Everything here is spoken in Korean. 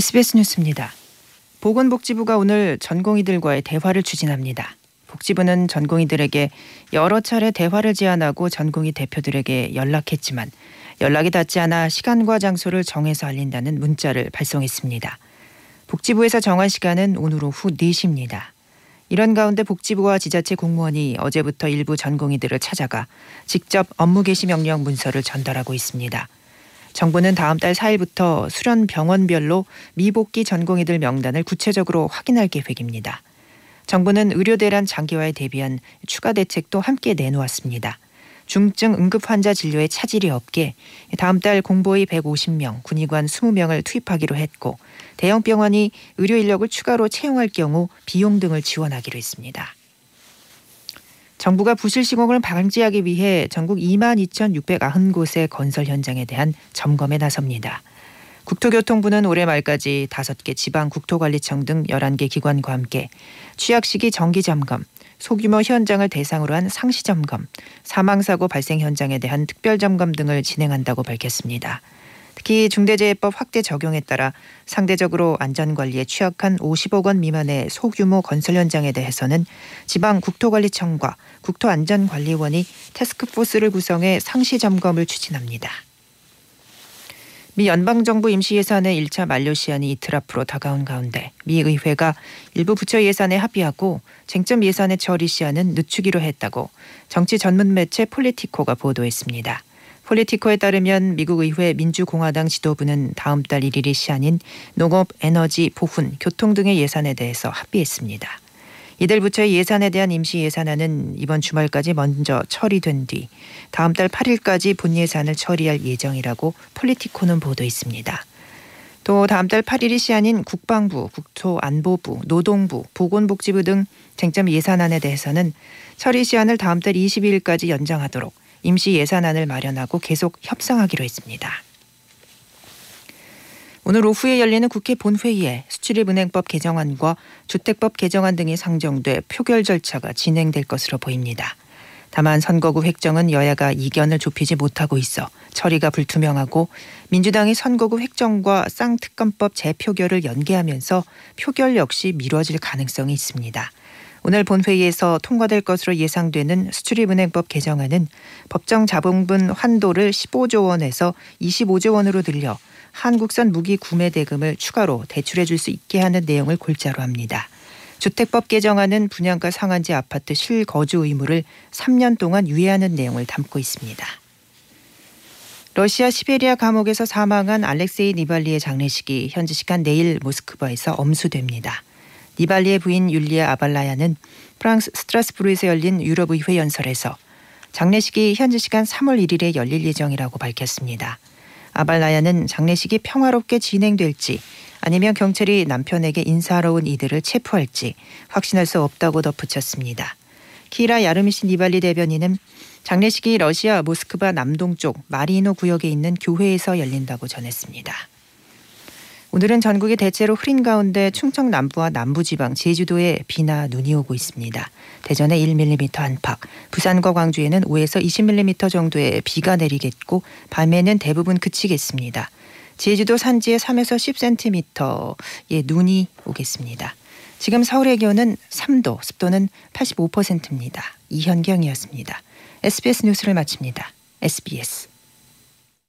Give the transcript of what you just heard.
SBS 뉴스입니다. 보건복지부가 오늘 전공의들과의 대화를 추진합니다. 복지부는 전공의들에게 여러 차례 대화를 제안하고 전공의 대표들에게 연락했지만 연락이 닿지 않아 시간과 장소를 정해서 알린다는 문자를 발송했습니다. 복지부에서 정한 시간은 오늘 오후 4시입니다. 이런 가운데 복지부와 지자체 공무원이 어제부터 일부 전공의들을 찾아가 직접 업무 개시 명령 문서를 전달하고 있습니다. 정부는 다음 달 4일부터 수련 병원별로 미복귀 전공의들 명단을 구체적으로 확인할 계획입니다. 정부는 의료 대란 장기화에 대비한 추가 대책도 함께 내놓았습니다. 중증 응급 환자 진료에 차질이 없게 다음 달 공보의 150명, 군의관 20명을 투입하기로 했고 대형 병원이 의료 인력을 추가로 채용할 경우 비용 등을 지원하기로 했습니다. 정부가 부실 시공을 방지하기 위해 전국 2만 2,690곳의 건설 현장에 대한 점검에 나섭니다. 국토교통부는 올해 말까지 5개 지방 국토관리청 등 11개 기관과 함께 취약 시기 정기 점검, 소규모 현장을 대상으로 한 상시 점검, 사망 사고 발생 현장에 대한 특별 점검 등을 진행한다고 밝혔습니다. 특히 중대재해법 확대 적용에 따라 상대적으로 안전관리에 취약한 50억 원 미만의 소규모 건설 현장에 대해서는 지방 국토관리청과 국토안전관리원이 태스크포스를 구성해 상시 점검을 추진합니다. 미 연방정부 임시예산의 1차 만료 시한이 이틀 앞으로 다가온 가운데 미 의회가 일부 부처 예산에 합의하고 쟁점 예산의 처리 시한은 늦추기로 했다고 정치 전문 매체 폴리티코가 보도했습니다. 폴리티코에 따르면 미국 의회 민주공화당 지도부는 다음 달 1일이 시한인 농업, 에너지, 보훈, 교통 등의 예산에 대해서 합의했습니다. 이들 부처의 예산에 대한 임시 예산안은 이번 주말까지 먼저 처리된 뒤 다음 달 8일까지 본 예산을 처리할 예정이라고 폴리티코는 보도했습니다. 또 다음 달 8일이 시한인 국방부, 국토안보부, 노동부, 보건복지부 등 쟁점 예산안에 대해서는 처리 시한을 다음 달 22일까지 연장하도록 임시 예산안을 마련하고 계속 협상하기로 했습니다. 오늘 오후에 열리는 국회 본회의에 수출입은행법 개정안과 주택법 개정안 등이 상정돼 표결 절차가 진행될 것으로 보입니다. 다만 선거구 획정은 여야가 이견을 좁히지 못하고 있어 처리가 불투명하고 민주당이 선거구 획정과 쌍특검법 재표결을 연계하면서 표결 역시 미뤄질 가능성이 있습니다. 오늘 본회의에서 통과될 것으로 예상되는 수출입은행법 개정안은 법정 자본분 환도를 15조 원에서 25조 원으로 늘려 한국산 무기 구매 대금을 추가로 대출해 줄 수 있게 하는 내용을 골자로 합니다. 주택법 개정안은 분양가 상한제 아파트 실거주 의무를 3년 동안 유예하는 내용을 담고 있습니다. 러시아 시베리아 감옥에서 사망한 알렉세이 니발리의 장례식이 현지 시간 내일 모스크바에서 엄수됩니다. 니발리의 부인 율리아 아발라야는 프랑스 스트라스부르에서 열린 유럽의회 연설에서 장례식이 현지 시간 3월 1일에 열릴 예정이라고 밝혔습니다. 아발라야는 장례식이 평화롭게 진행될지 아니면 경찰이 남편에게 인사하러 온 이들을 체포할지 확신할 수 없다고 덧붙였습니다. 키라 야르미시 니발리 대변인은 장례식이 러시아 모스크바 남동쪽 마리노 구역에 있는 교회에서 열린다고 전했습니다. 오늘은 전국이 대체로 흐린 가운데 충청 남부와 남부지방 제주도에 비나 눈이 오고 있습니다. 대전에 1mm 안팎, 부산과 광주에는 5에서 20mm 정도의 비가 내리겠고 밤에는 대부분 그치겠습니다. 제주도 산지에 3에서 10cm의 눈이 오겠습니다. 지금 서울의 기온은 3도, 습도는 85%입니다. 이현경이었습니다. SBS 뉴스를 마칩니다. SBS